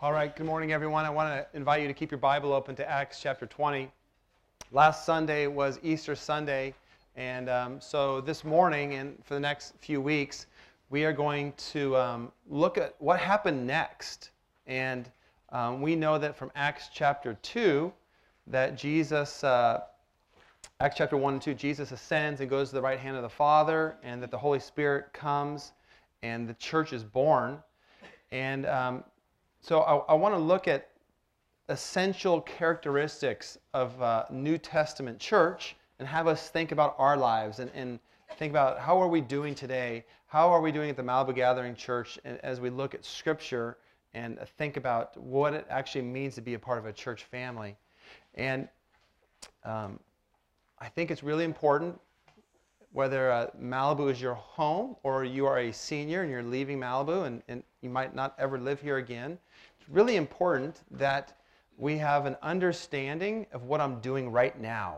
All right, good morning, everyone. I want to invite you to keep your Bible open to Acts chapter 20. Last Sunday was Easter Sunday, and um, so this morning and for the next few weeks, we are going to um, look at what happened next. And um, we know that from Acts chapter 2 that Jesus, uh, Acts chapter 1 and 2, Jesus ascends and goes to the right hand of the Father, and that the Holy Spirit comes and the church is born. And um, so I, I want to look at essential characteristics of uh, New Testament church and have us think about our lives and, and think about how are we doing today? How are we doing at the Malibu Gathering Church as we look at Scripture and think about what it actually means to be a part of a church family? And um, I think it's really important whether uh, Malibu is your home or you are a senior and you're leaving Malibu and, and you might not ever live here again. It's really important that we have an understanding of what I'm doing right now.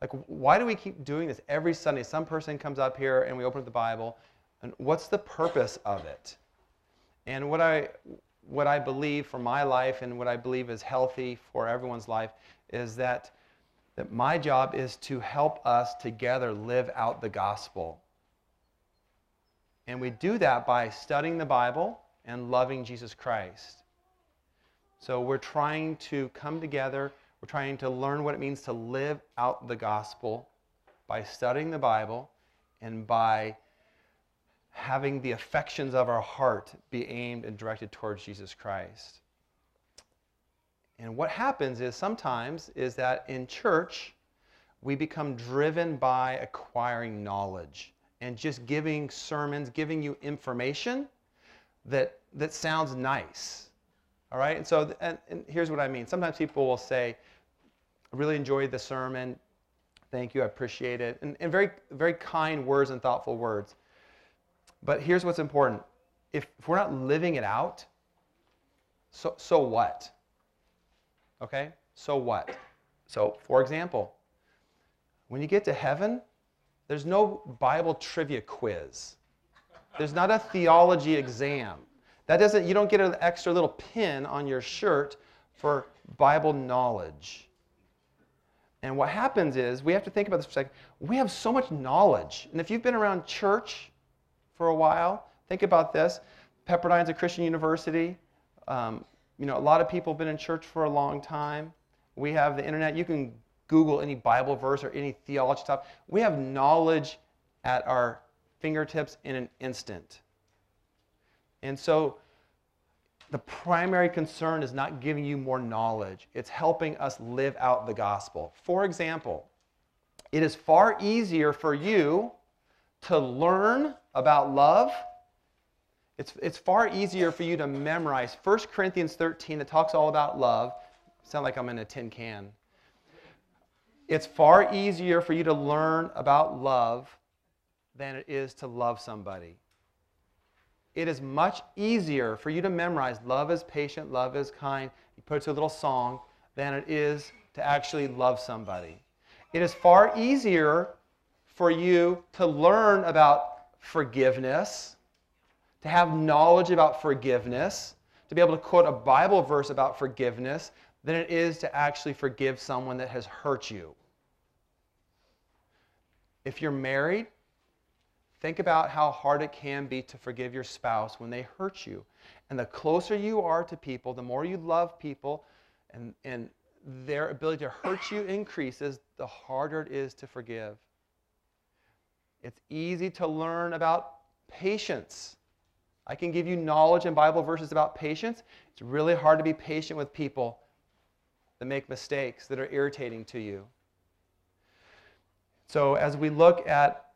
Like, why do we keep doing this every Sunday? Some person comes up here and we open up the Bible, and what's the purpose of it? And what I, what I believe for my life and what I believe is healthy for everyone's life is that that my job is to help us together live out the gospel. And we do that by studying the Bible and loving Jesus Christ. So we're trying to come together, we're trying to learn what it means to live out the gospel by studying the Bible and by having the affections of our heart be aimed and directed towards Jesus Christ. And what happens is sometimes is that in church, we become driven by acquiring knowledge and just giving sermons, giving you information that, that sounds nice. All right? And so, and, and here's what I mean. Sometimes people will say, I really enjoyed the sermon. Thank you. I appreciate it. And, and very, very kind words and thoughtful words. But here's what's important if, if we're not living it out, so, so what? Okay? So what? So, for example, when you get to heaven, there's no Bible trivia quiz. There's not a theology exam. That doesn't you don't get an extra little pin on your shirt for Bible knowledge. And what happens is we have to think about this for a second. We have so much knowledge. And if you've been around church for a while, think about this. Pepperdine's a Christian university. Um, you know, a lot of people have been in church for a long time. We have the internet. You can Google any Bible verse or any theology stuff. We have knowledge at our fingertips in an instant. And so the primary concern is not giving you more knowledge, it's helping us live out the gospel. For example, it is far easier for you to learn about love it's, it's far easier for you to memorize 1 Corinthians 13 that talks all about love. Sound like I'm in a tin can. It's far easier for you to learn about love than it is to love somebody. It is much easier for you to memorize love is patient, love is kind, you put it to a little song, than it is to actually love somebody. It is far easier for you to learn about forgiveness to have knowledge about forgiveness, to be able to quote a Bible verse about forgiveness, than it is to actually forgive someone that has hurt you. If you're married, think about how hard it can be to forgive your spouse when they hurt you. And the closer you are to people, the more you love people, and, and their ability to hurt you increases, the harder it is to forgive. It's easy to learn about patience I can give you knowledge and Bible verses about patience. It's really hard to be patient with people that make mistakes, that are irritating to you. So, as we look at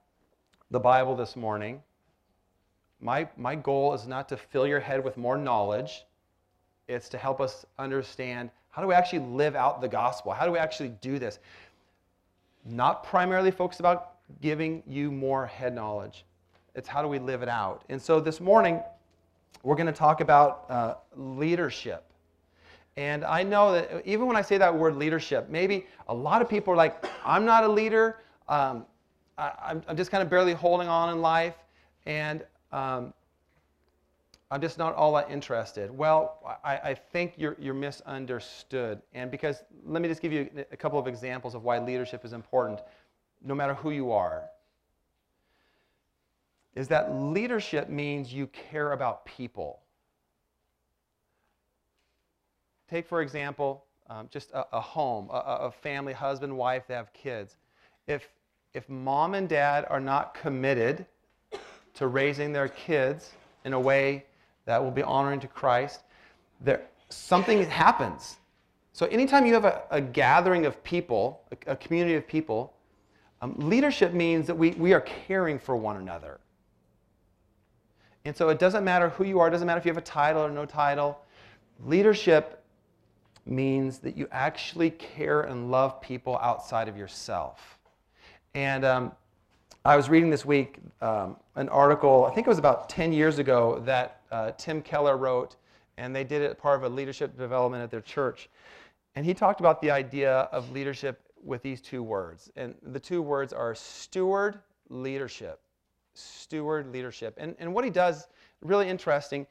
the Bible this morning, my, my goal is not to fill your head with more knowledge, it's to help us understand how do we actually live out the gospel? How do we actually do this? Not primarily focused about giving you more head knowledge. It's how do we live it out. And so this morning, we're going to talk about uh, leadership. And I know that even when I say that word leadership, maybe a lot of people are like, I'm not a leader. Um, I, am just kind of barely holding on in life. And um, I'm just not all that interested. Well, I, I think you're, you're misunderstood. And because, let me just give you a couple of examples of why leadership is important, no matter who you are. Is that leadership means you care about people. Take, for example, um, just a, a home, a, a family, husband, wife, they have kids. If, if mom and dad are not committed to raising their kids in a way that will be honoring to Christ, there, something happens. So, anytime you have a, a gathering of people, a, community of people, um, leadership means that we, we are caring for one another. And so, it doesn't matter who you are, it doesn't matter if you have a title or no title. Leadership means that you actually care and love people outside of yourself. And um, I was reading this week um, an article, I think it was about 10 years ago, that uh, Tim Keller wrote, and they did it part of a leadership development at their church. And he talked about the idea of leadership with these two words. And the two words are steward leadership. Steward leadership. And, and what he does, really interesting,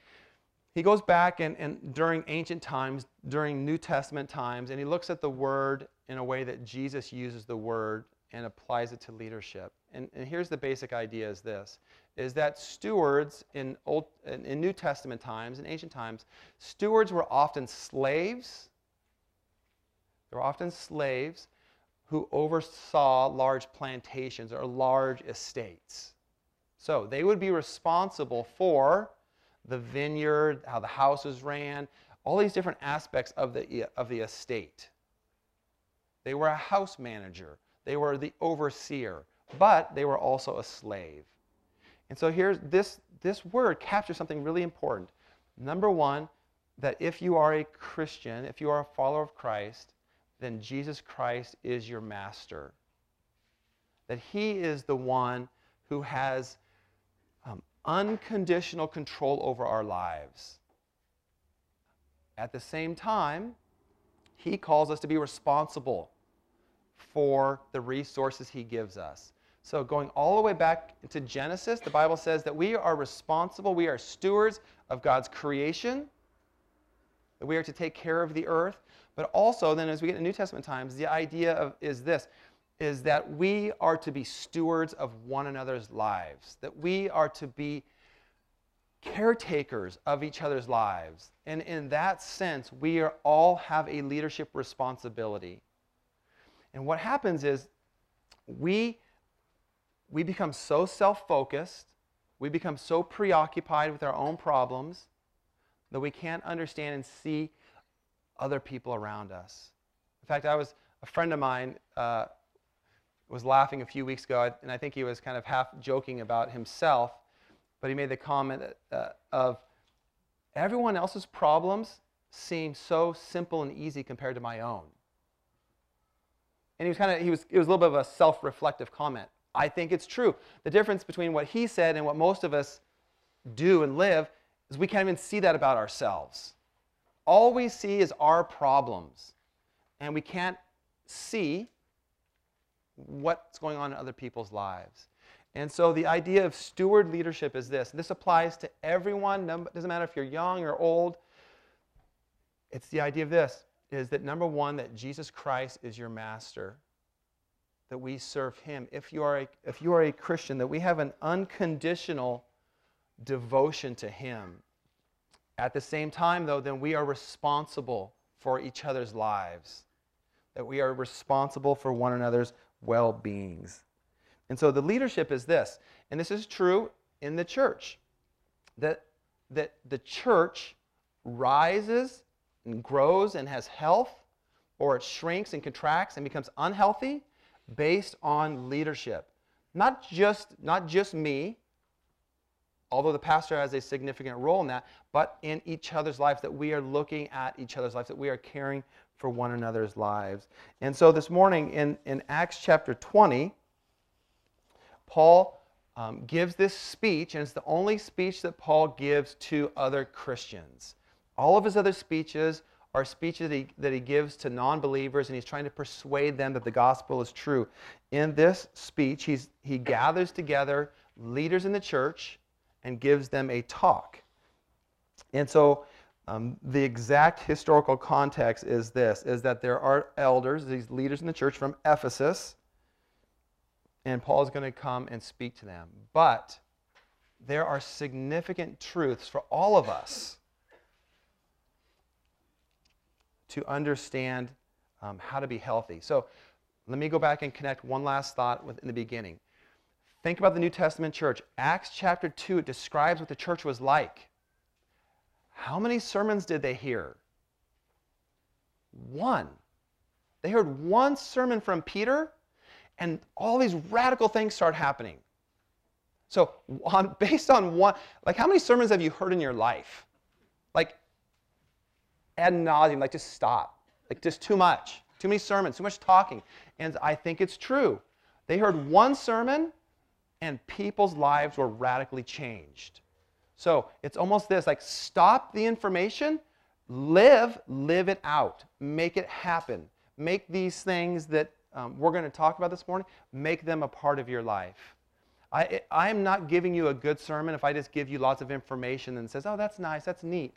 he goes back and, and during ancient times, during New Testament times, and he looks at the word in a way that Jesus uses the word and applies it to leadership. And, and here's the basic idea is this, is that stewards in, Old, in New Testament times, in ancient times, stewards were often slaves. They were often slaves who oversaw large plantations or large estates. So they would be responsible for the vineyard, how the houses ran, all these different aspects of the, of the estate. They were a house manager. They were the overseer, but they were also a slave. And so here's this, this word captures something really important. Number one, that if you are a Christian, if you are a follower of Christ, then Jesus Christ is your master. That he is the one who has unconditional control over our lives. At the same time, he calls us to be responsible for the resources he gives us. So, going all the way back to Genesis, the Bible says that we are responsible, we are stewards of God's creation, that we are to take care of the earth. But also, then, as we get to New Testament times, the idea of, is this is that we are to be stewards of one another's lives, that we are to be caretakers of each other's lives. And in that sense, we are, all have a leadership responsibility. And what happens is we, we become so self focused, we become so preoccupied with our own problems that we can't understand and see other people around us. In fact, I was a friend of mine uh, was laughing a few weeks ago, and I think he was kind of half joking about himself, but he made the comment uh, of everyone else's problems seem so simple and easy compared to my own. And he was kind of, he was, it was a little bit of a self reflective comment. I think it's true. The difference between what he said and what most of us do and live is we can't even see that about ourselves. All we see is our problems. And we can't see what's going on in other people's lives. And so the idea of steward leadership is this. This applies to everyone, doesn't matter if you're young or old. It's the idea of this is that number one, that Jesus Christ is your master, that we serve him. If you are a, if you are a Christian, that we have an unconditional devotion to him. At the same time, though, then we are responsible for each other's lives, that we are responsible for one another's well beings. And so the leadership is this, and this is true in the church, that, that the church rises and grows and has health, or it shrinks and contracts and becomes unhealthy based on leadership. Not just, not just me, although the pastor has a significant role in that, but in each other's lives, that we are looking at each other's lives, that we are caring for one another's lives. And so this morning in, in Acts chapter 20, Paul um, gives this speech, and it's the only speech that Paul gives to other Christians. All of his other speeches are speeches that he, that he gives to non believers, and he's trying to persuade them that the gospel is true. In this speech, he's, he gathers together leaders in the church and gives them a talk. And so um, the exact historical context is this is that there are elders, these leaders in the church from Ephesus, and Paul is going to come and speak to them. But there are significant truths for all of us to understand um, how to be healthy. So let me go back and connect one last thought in the beginning. Think about the New Testament church. Acts chapter 2, it describes what the church was like. How many sermons did they hear? One. They heard one sermon from Peter, and all these radical things start happening. So, on, based on one, like how many sermons have you heard in your life? Like, ad nauseum, like just stop. Like, just too much. Too many sermons, too much talking. And I think it's true. They heard one sermon, and people's lives were radically changed. So it's almost this like stop the information, live, live it out, make it happen. Make these things that um, we're going to talk about this morning, make them a part of your life. I, I'm not giving you a good sermon if I just give you lots of information and says, oh, that's nice, that's neat.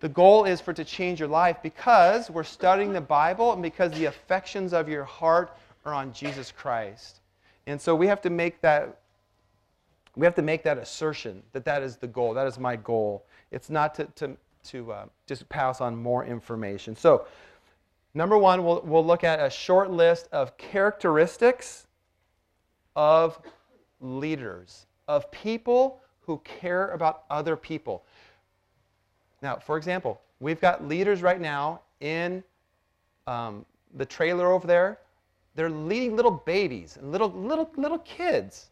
The goal is for it to change your life because we're studying the Bible and because the affections of your heart are on Jesus Christ. And so we have to make that we have to make that assertion that that is the goal. That is my goal. It's not to, to, to uh, just pass on more information. So, number one, we'll, we'll look at a short list of characteristics of leaders, of people who care about other people. Now, for example, we've got leaders right now in um, the trailer over there. They're leading little babies and little, little, little kids.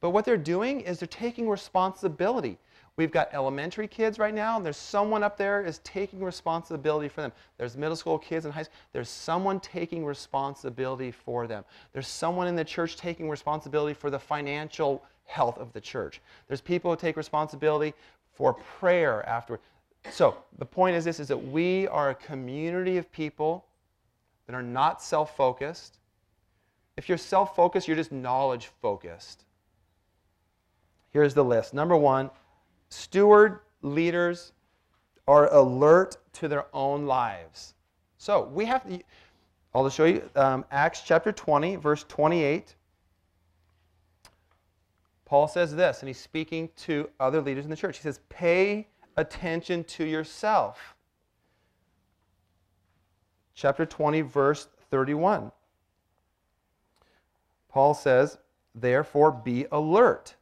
But what they're doing is they're taking responsibility. We've got elementary kids right now, and there's someone up there is taking responsibility for them. There's middle school kids and high school. There's someone taking responsibility for them. There's someone in the church taking responsibility for the financial health of the church. There's people who take responsibility for prayer afterward. So the point is this is that we are a community of people that are not self-focused. If you're self-focused, you're just knowledge focused. Here's the list. Number one, steward leaders are alert to their own lives. So we have to, I'll just show you um, Acts chapter 20, verse 28. Paul says this, and he's speaking to other leaders in the church. He says, Pay attention to yourself. Chapter 20, verse 31. Paul says, Therefore, be alert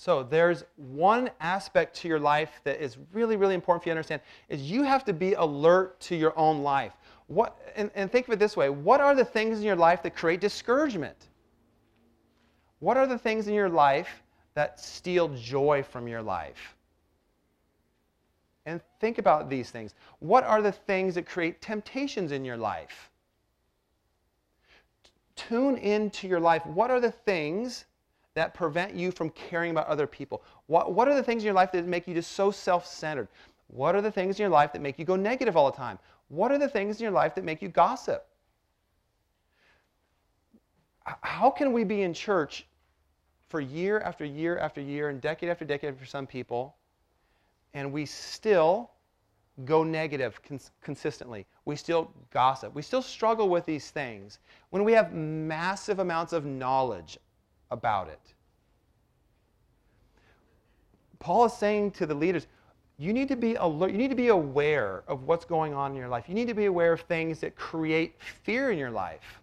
so there's one aspect to your life that is really, really important for you to understand is you have to be alert to your own life. What, and, and think of it this way what are the things in your life that create discouragement? What are the things in your life that steal joy from your life? And think about these things. What are the things that create temptations in your life? Tune into your life. What are the things that prevent you from caring about other people? What, what are the things in your life that make you just so self centered? What are the things in your life that make you go negative all the time? What are the things in your life that make you gossip? How can we be in church for year after year after year and decade after decade for some people, and we still go negative cons- consistently. We still gossip. We still struggle with these things when we have massive amounts of knowledge about it. Paul is saying to the leaders, you need to be alert, you need to be aware of what's going on in your life. You need to be aware of things that create fear in your life.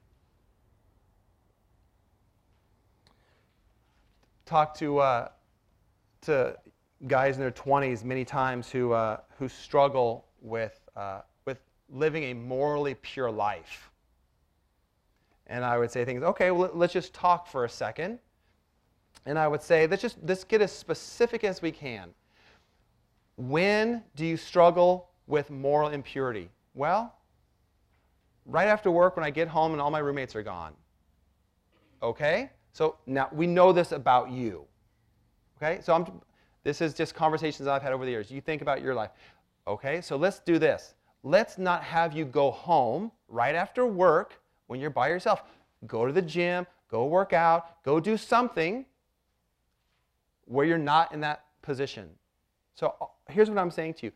Talk to, uh, to guys in their 20s many times who, uh, who struggle with, uh, with living a morally pure life and I would say things, okay, well, let's just talk for a second. And I would say, let's just let's get as specific as we can. When do you struggle with moral impurity? Well, right after work when I get home and all my roommates are gone. Okay? So now we know this about you. Okay? So I'm, this is just conversations I've had over the years. You think about your life. Okay? So let's do this. Let's not have you go home right after work when you're by yourself. Go to the gym, go work out, go do something where you're not in that position. So uh, here's what I'm saying to you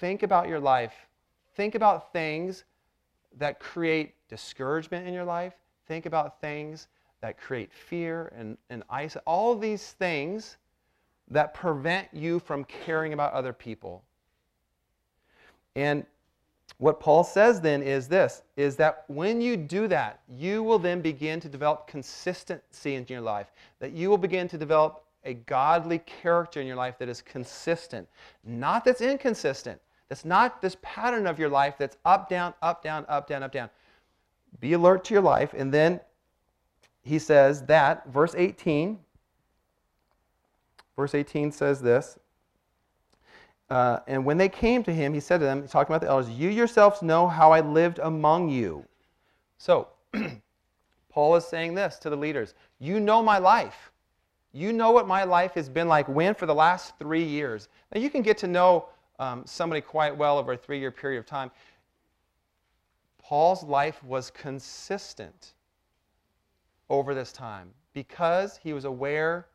think about your life, think about things that create discouragement in your life, think about things that create fear and, and ice, all these things that prevent you from caring about other people. And what Paul says then is this is that when you do that, you will then begin to develop consistency in your life, that you will begin to develop a godly character in your life that is consistent, not that's inconsistent. That's not this pattern of your life that's up, down, up, down, up, down, up, down. Be alert to your life. And then he says that, verse 18, verse 18 says this. Uh, and when they came to him, he said to them, he's talking about the elders, You yourselves know how I lived among you. So, Paul is saying this to the leaders You know my life. You know what my life has been like when for the last three years. Now, you can get to know um, somebody quite well over a three year period of time. Paul's life was consistent over this time because he was aware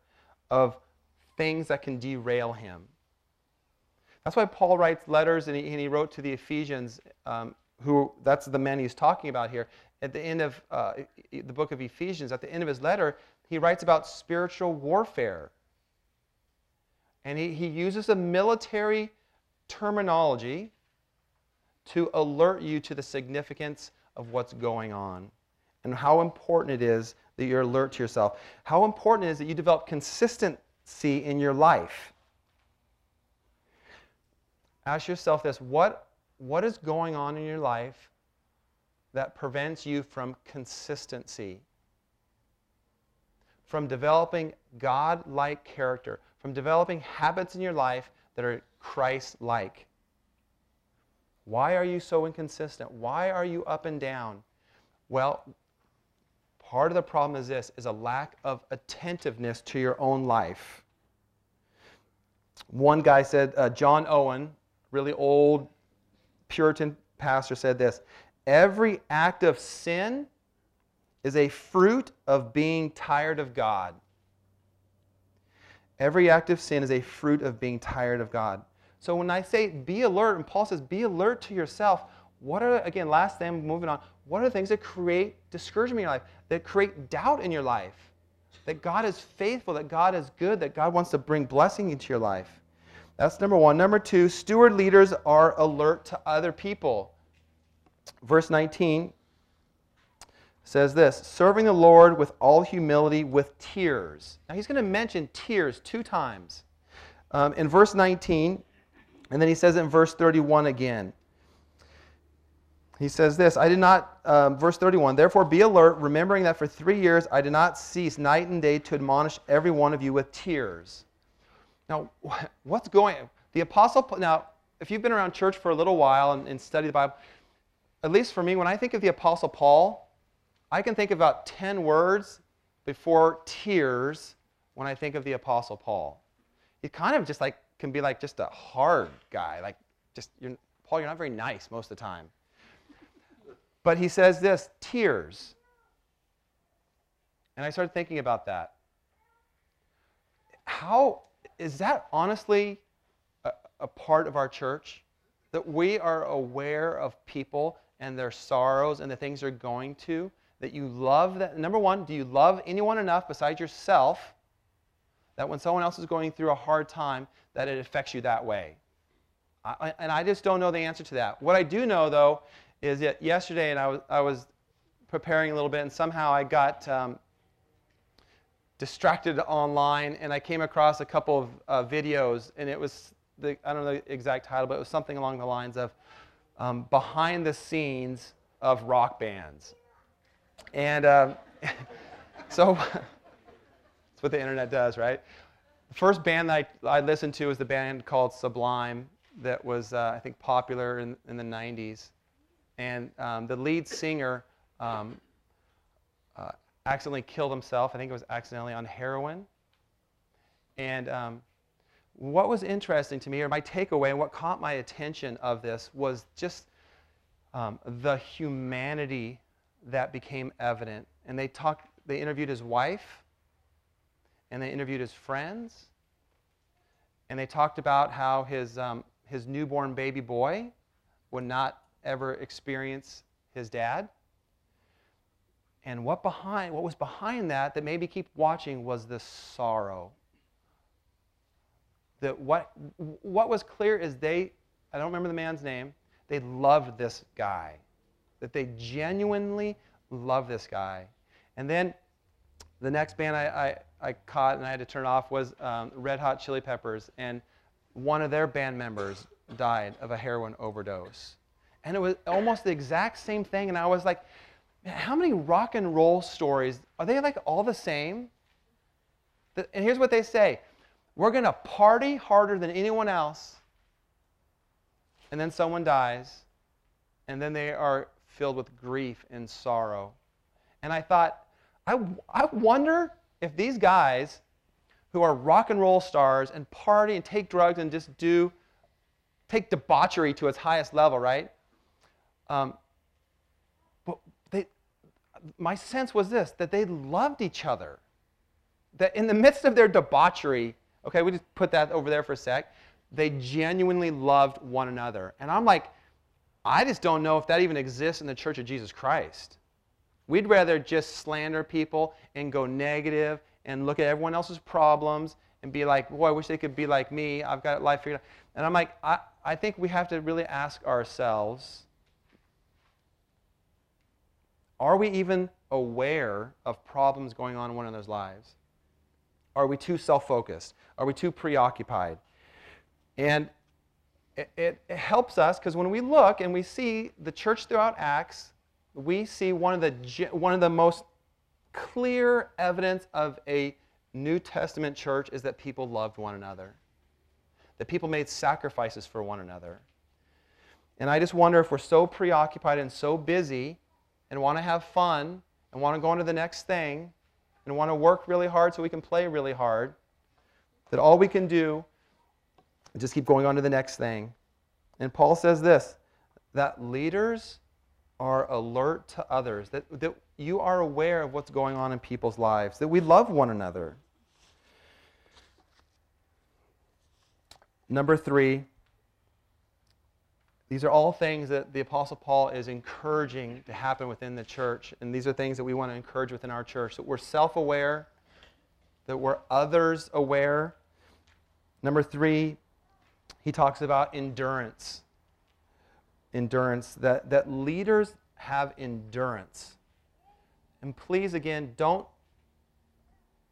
of things that can derail him. That's why Paul writes letters, and he, and he wrote to the Ephesians, um, who that's the men he's talking about here. At the end of uh, the book of Ephesians, at the end of his letter, he writes about spiritual warfare. And he, he uses a military terminology to alert you to the significance of what's going on and how important it is that you're alert to yourself. How important it is that you develop consistency in your life. Ask yourself this what, what is going on in your life that prevents you from consistency? From developing God like character, from developing habits in your life that are Christ like. Why are you so inconsistent? Why are you up and down? Well, part of the problem is this is a lack of attentiveness to your own life. One guy said, uh, John Owen, really old Puritan pastor, said this Every act of sin is a fruit of being tired of God. Every act of sin is a fruit of being tired of God. So when I say be alert, and Paul says be alert to yourself, what are, again, last thing, moving on, what are the things that create discouragement in your life, that create doubt in your life? That God is faithful, that God is good, that God wants to bring blessing into your life. That's number one. Number two, steward leaders are alert to other people. Verse 19 says this serving the Lord with all humility with tears. Now he's going to mention tears two times. Um, in verse 19, and then he says in verse 31 again. He says this I did not, um, verse 31, therefore be alert, remembering that for three years I did not cease night and day to admonish every one of you with tears. Now, what's going The apostle, now, if you've been around church for a little while and, and studied the Bible, at least for me, when I think of the apostle Paul, I can think about 10 words before tears when I think of the apostle Paul. He kind of just like can be like just a hard guy. Like, just, you're, Paul, you're not very nice most of the time. But he says this tears. And I started thinking about that. How is that honestly a, a part of our church? That we are aware of people and their sorrows and the things they're going to? That you love that? Number one, do you love anyone enough besides yourself that when someone else is going through a hard time, that it affects you that way? I, and I just don't know the answer to that. What I do know, though, is that yesterday, and I was, I was preparing a little bit, and somehow I got um, distracted online, and I came across a couple of uh, videos, and it was the, I don't know the exact title, but it was something along the lines of um, behind the scenes of rock bands. And um, so that's what the internet does, right? The first band that I, I listened to was the band called Sublime that was, uh, I think, popular in, in the 90s. And um, the lead singer um, uh, accidentally killed himself. I think it was accidentally on heroin. And um, what was interesting to me, or my takeaway, and what caught my attention of this, was just um, the humanity that became evident. And they talked, they interviewed his wife, and they interviewed his friends, and they talked about how his, um, his newborn baby boy would not ever experience his dad. And what behind what was behind that that made me keep watching was the sorrow. That what what was clear is they I don't remember the man's name. They loved this guy. That they genuinely loved this guy. And then the next band I, I, I caught and I had to turn off was um, Red Hot Chili Peppers. And one of their band members died of a heroin overdose. And it was almost the exact same thing. And I was like, how many rock and roll stories are they like all the same? And here's what they say We're going to party harder than anyone else, and then someone dies, and then they are filled with grief and sorrow. And I thought, I, I wonder if these guys who are rock and roll stars and party and take drugs and just do, take debauchery to its highest level, right? Um, my sense was this that they loved each other. That in the midst of their debauchery, okay, we just put that over there for a sec, they genuinely loved one another. And I'm like, I just don't know if that even exists in the Church of Jesus Christ. We'd rather just slander people and go negative and look at everyone else's problems and be like, boy, I wish they could be like me. I've got life figured out. And I'm like, I, I think we have to really ask ourselves are we even aware of problems going on in one another's lives? Are we too self focused? Are we too preoccupied? And it, it, it helps us because when we look and we see the church throughout Acts, we see one of the, one of the most clear evidence of a New Testament church is that people loved one another, that people made sacrifices for one another. And I just wonder if we're so preoccupied and so busy and want to have fun and want to go on to the next thing and want to work really hard so we can play really hard, that all we can do is just keep going on to the next thing. And Paul says this that leaders are alert to others, that, that you are aware of what's going on in people's lives, that we love one another. Number three, these are all things that the Apostle Paul is encouraging to happen within the church. And these are things that we want to encourage within our church that we're self aware, that we're others aware. Number three, he talks about endurance. Endurance, that, that leaders have endurance. And please, again, don't,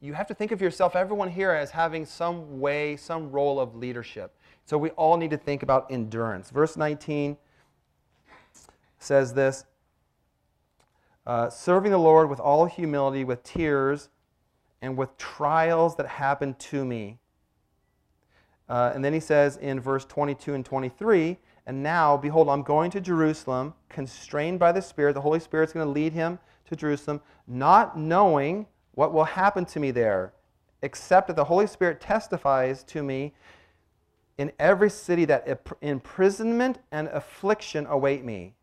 you have to think of yourself, everyone here, as having some way, some role of leadership. So we all need to think about endurance. Verse 19 says this uh, serving the Lord with all humility, with tears, and with trials that happen to me. Uh, and then he says in verse 22 and 23, and now, behold, I'm going to Jerusalem, constrained by the Spirit. The Holy Spirit's going to lead him to Jerusalem, not knowing what will happen to me there, except that the Holy Spirit testifies to me in every city that imprisonment and affliction await me.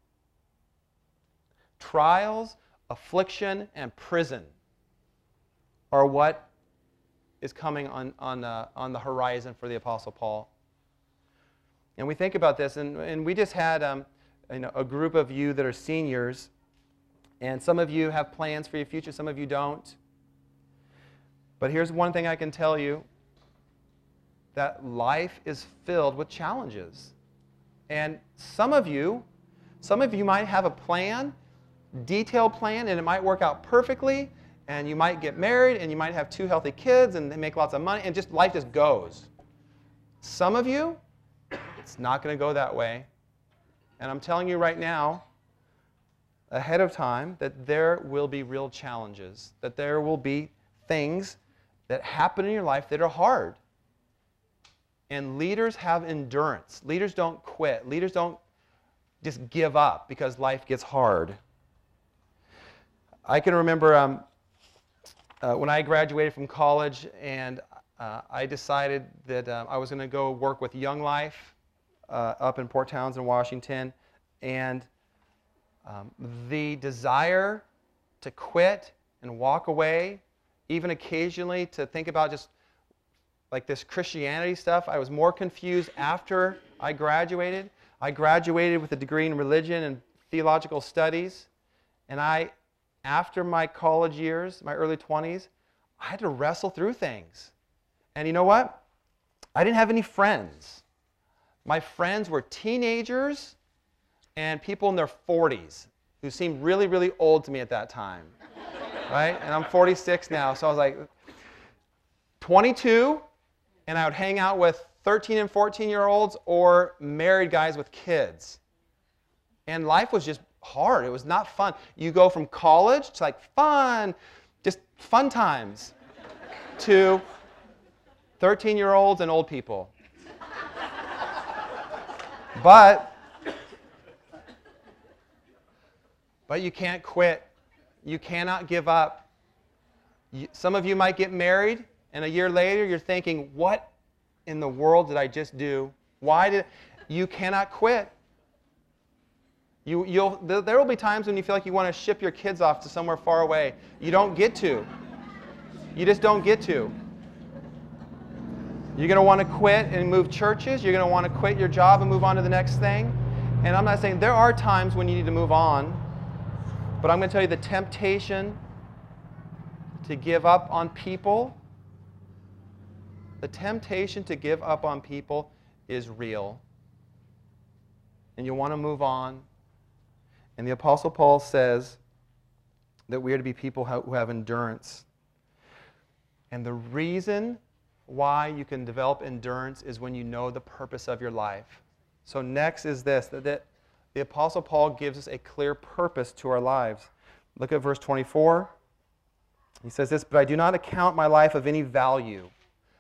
Trials, affliction, and prison are what is coming on, on, uh, on the horizon for the Apostle Paul. And we think about this, and, and we just had um, you know, a group of you that are seniors, and some of you have plans for your future, some of you don't. But here's one thing I can tell you that life is filled with challenges. And some of you, some of you might have a plan, detailed plan, and it might work out perfectly, and you might get married, and you might have two healthy kids, and they make lots of money, and just life just goes. Some of you, it's not going to go that way. And I'm telling you right now, ahead of time, that there will be real challenges, that there will be things that happen in your life that are hard. And leaders have endurance. Leaders don't quit. Leaders don't just give up because life gets hard. I can remember um, uh, when I graduated from college and uh, I decided that uh, I was going to go work with Young Life uh, up in Port Townsend, Washington. And um, the desire to quit and walk away, even occasionally to think about just like this Christianity stuff. I was more confused after I graduated. I graduated with a degree in religion and theological studies. And I, after my college years, my early 20s, I had to wrestle through things. And you know what? I didn't have any friends. My friends were teenagers and people in their 40s who seemed really, really old to me at that time. right? And I'm 46 now, so I was like 22, and I would hang out with 13 and 14 year olds or married guys with kids. And life was just hard. It was not fun. You go from college to like fun, just fun times, to 13 year olds and old people. But but you can't quit. You cannot give up. You, some of you might get married and a year later you're thinking, "What in the world did I just do? Why did you cannot quit?" You, you'll, there will be times when you feel like you want to ship your kids off to somewhere far away. You don't get to. You just don't get to. You're going to want to quit and move churches. You're going to want to quit your job and move on to the next thing. And I'm not saying there are times when you need to move on, but I'm going to tell you the temptation to give up on people, the temptation to give up on people is real. And you want to move on. And the Apostle Paul says that we are to be people who have endurance. And the reason why you can develop endurance is when you know the purpose of your life. So, next is this that, the Apostle Paul gives us a clear purpose to our lives. Look at verse 24. He says this, but I do not account my life of any value.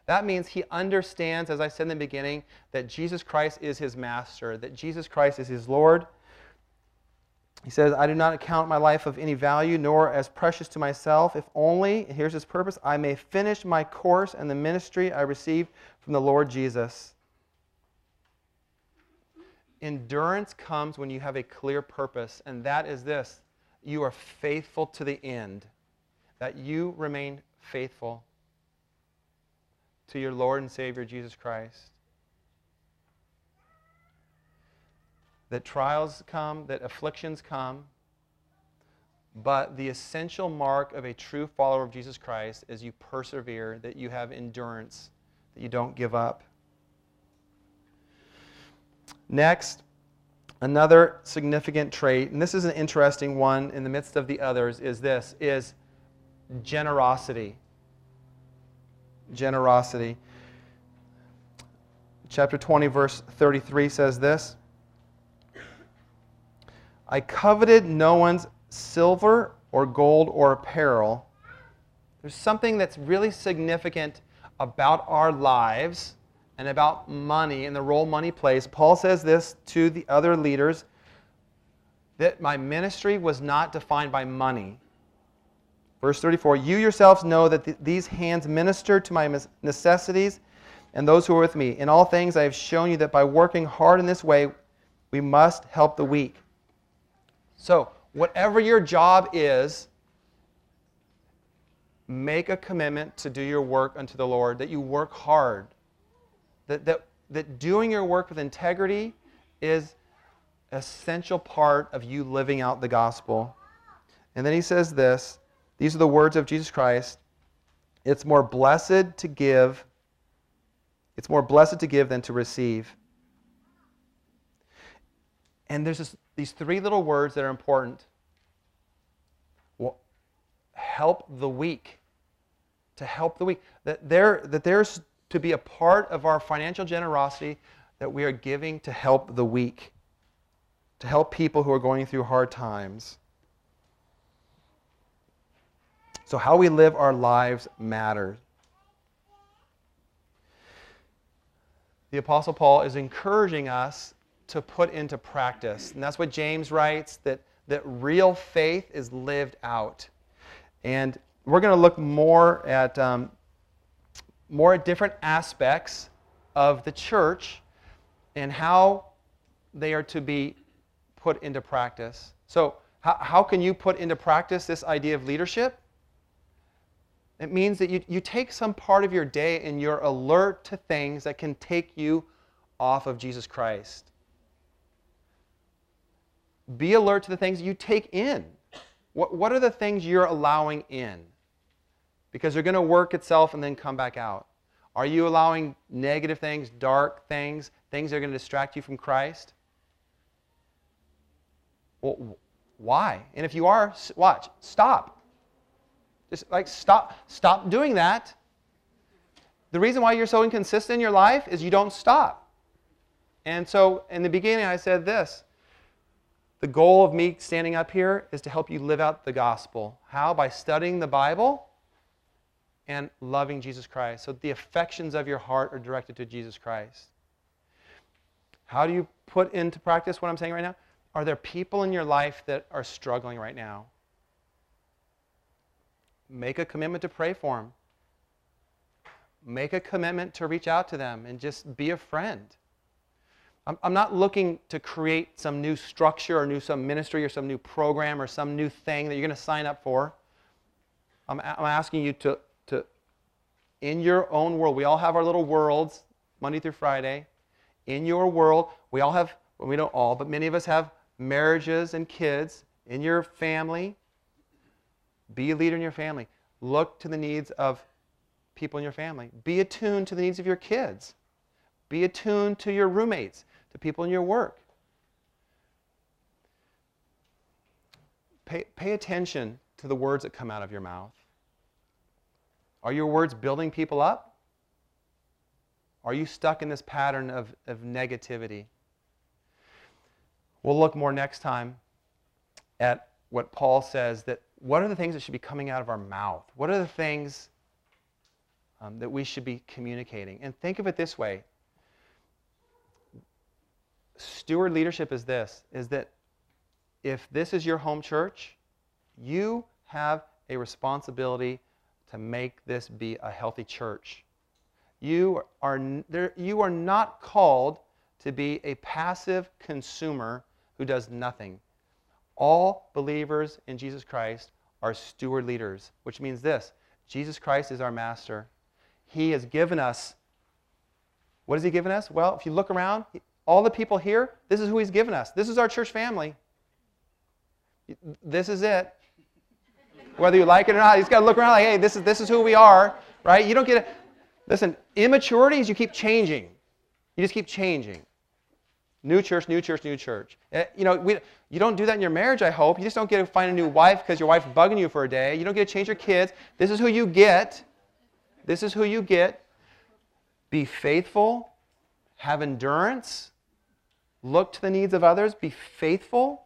That means he understands, as I said in the beginning, that Jesus Christ is his master, that Jesus Christ is his Lord, he says, I do not account my life of any value, nor as precious to myself, if only, here's his purpose, I may finish my course and the ministry I received from the Lord Jesus. Endurance comes when you have a clear purpose, and that is this. You are faithful to the end, that you remain faithful to your Lord and Savior Jesus Christ. that trials come, that afflictions come. But the essential mark of a true follower of Jesus Christ is you persevere, that you have endurance, that you don't give up. Next, another significant trait, and this is an interesting one in the midst of the others, is this is generosity. Generosity. Chapter 20, verse 33 says this. I coveted no one's silver or gold or apparel. There's something that's really significant about our lives and about money and the role money plays. Paul says this to the other leaders that my ministry was not defined by money. Verse 34 You yourselves know that th- these hands minister to my necessities and those who are with me. In all things, I have shown you that by working hard in this way, we must help the weak. So, whatever your job is, make a commitment to do your work unto the Lord, that you work hard. That, that, that doing your work with integrity is essential part of you living out the gospel. And then he says this these are the words of Jesus Christ. It's more blessed to give. It's more blessed to give than to receive. And there's this these three little words that are important. Well, help the weak. To help the weak. That, there, that there's to be a part of our financial generosity that we are giving to help the weak, to help people who are going through hard times. So, how we live our lives matters. The Apostle Paul is encouraging us to put into practice. And that's what James writes that, that real faith is lived out. And we're going to look more at um, more at different aspects of the church and how they are to be put into practice. So, how, how can you put into practice this idea of leadership? It means that you, you take some part of your day and you're alert to things that can take you off of Jesus Christ. Be alert to the things you take in. What, what are the things you're allowing in? Because they're going to work itself and then come back out. Are you allowing negative things, dark things, things that are going to distract you from Christ? Well, why? And if you are, watch, stop. Just like stop, stop doing that. The reason why you're so inconsistent in your life is you don't stop. And so in the beginning, I said this the goal of me standing up here is to help you live out the gospel. How? By studying the Bible and loving Jesus Christ. So the affections of your heart are directed to Jesus Christ. How do you put into practice what I'm saying right now? Are there people in your life that are struggling right now? Make a commitment to pray for them. Make a commitment to reach out to them and just be a friend. I'm, I'm not looking to create some new structure or new some ministry or some new program or some new thing that you're going to sign up for. I'm, I'm asking you to, to, in your own world, we all have our little worlds, Monday through Friday. In your world, we all have, well, we don't all, but many of us have marriages and kids. In your family, be a leader in your family. Look to the needs of people in your family. Be attuned to the needs of your kids. Be attuned to your roommates, to people in your work. Pay, pay attention to the words that come out of your mouth. Are your words building people up? Are you stuck in this pattern of, of negativity? We'll look more next time at what Paul says that what are the things that should be coming out of our mouth? What are the things um, that we should be communicating? And think of it this way steward leadership is this is that if this is your home church, you have a responsibility to make this be a healthy church. You are, there, you are not called to be a passive consumer who does nothing. All believers in Jesus Christ are steward leaders, which means this Jesus Christ is our master. He has given us, what has He given us? Well, if you look around, all the people here, this is who He's given us. This is our church family. This is it. Whether you like it or not, you just got to look around like, hey, this is, this is who we are, right? You don't get it. Listen, immaturity is you keep changing. You just keep changing. New church, new church, new church. Eh, you know, we, you don't do that in your marriage, I hope. You just don't get to find a new wife because your wife's bugging you for a day. You don't get to change your kids. This is who you get. This is who you get. Be faithful, have endurance, look to the needs of others, be faithful,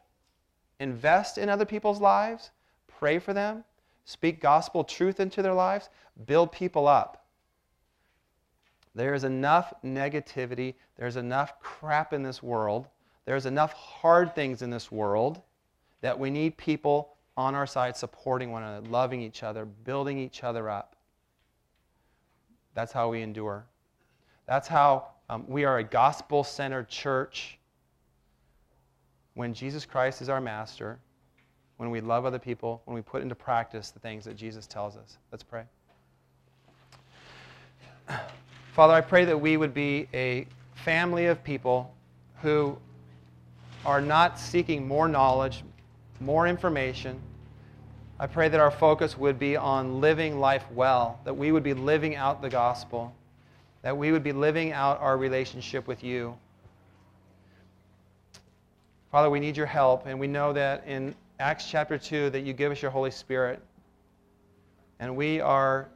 invest in other people's lives, pray for them, speak gospel truth into their lives, build people up. There's enough negativity, there's enough crap in this world, there's enough hard things in this world that we need people on our side supporting one another, loving each other, building each other up. That's how we endure. That's how um, we are a gospel centered church. When Jesus Christ is our master, when we love other people, when we put into practice the things that Jesus tells us. Let's pray. Father, I pray that we would be a family of people who are not seeking more knowledge, more information. I pray that our focus would be on living life well, that we would be living out the gospel, that we would be living out our relationship with you. Father, we need your help, and we know that in Acts chapter 2 that you give us your Holy Spirit. And we are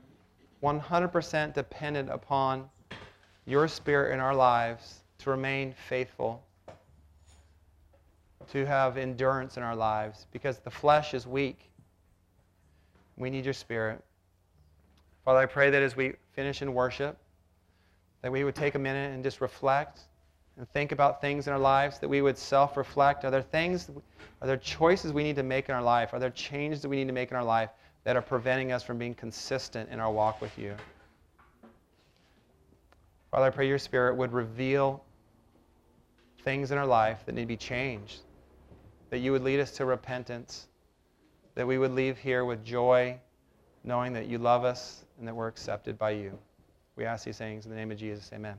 100% dependent upon your spirit in our lives to remain faithful, to have endurance in our lives, because the flesh is weak. We need your spirit. Father, I pray that as we finish in worship, that we would take a minute and just reflect and think about things in our lives, that we would self reflect. Are there things, are there choices we need to make in our life? Are there changes that we need to make in our life that are preventing us from being consistent in our walk with you. Father, I pray your Spirit would reveal things in our life that need to be changed, that you would lead us to repentance, that we would leave here with joy, knowing that you love us and that we're accepted by you. We ask these things in the name of Jesus. Amen.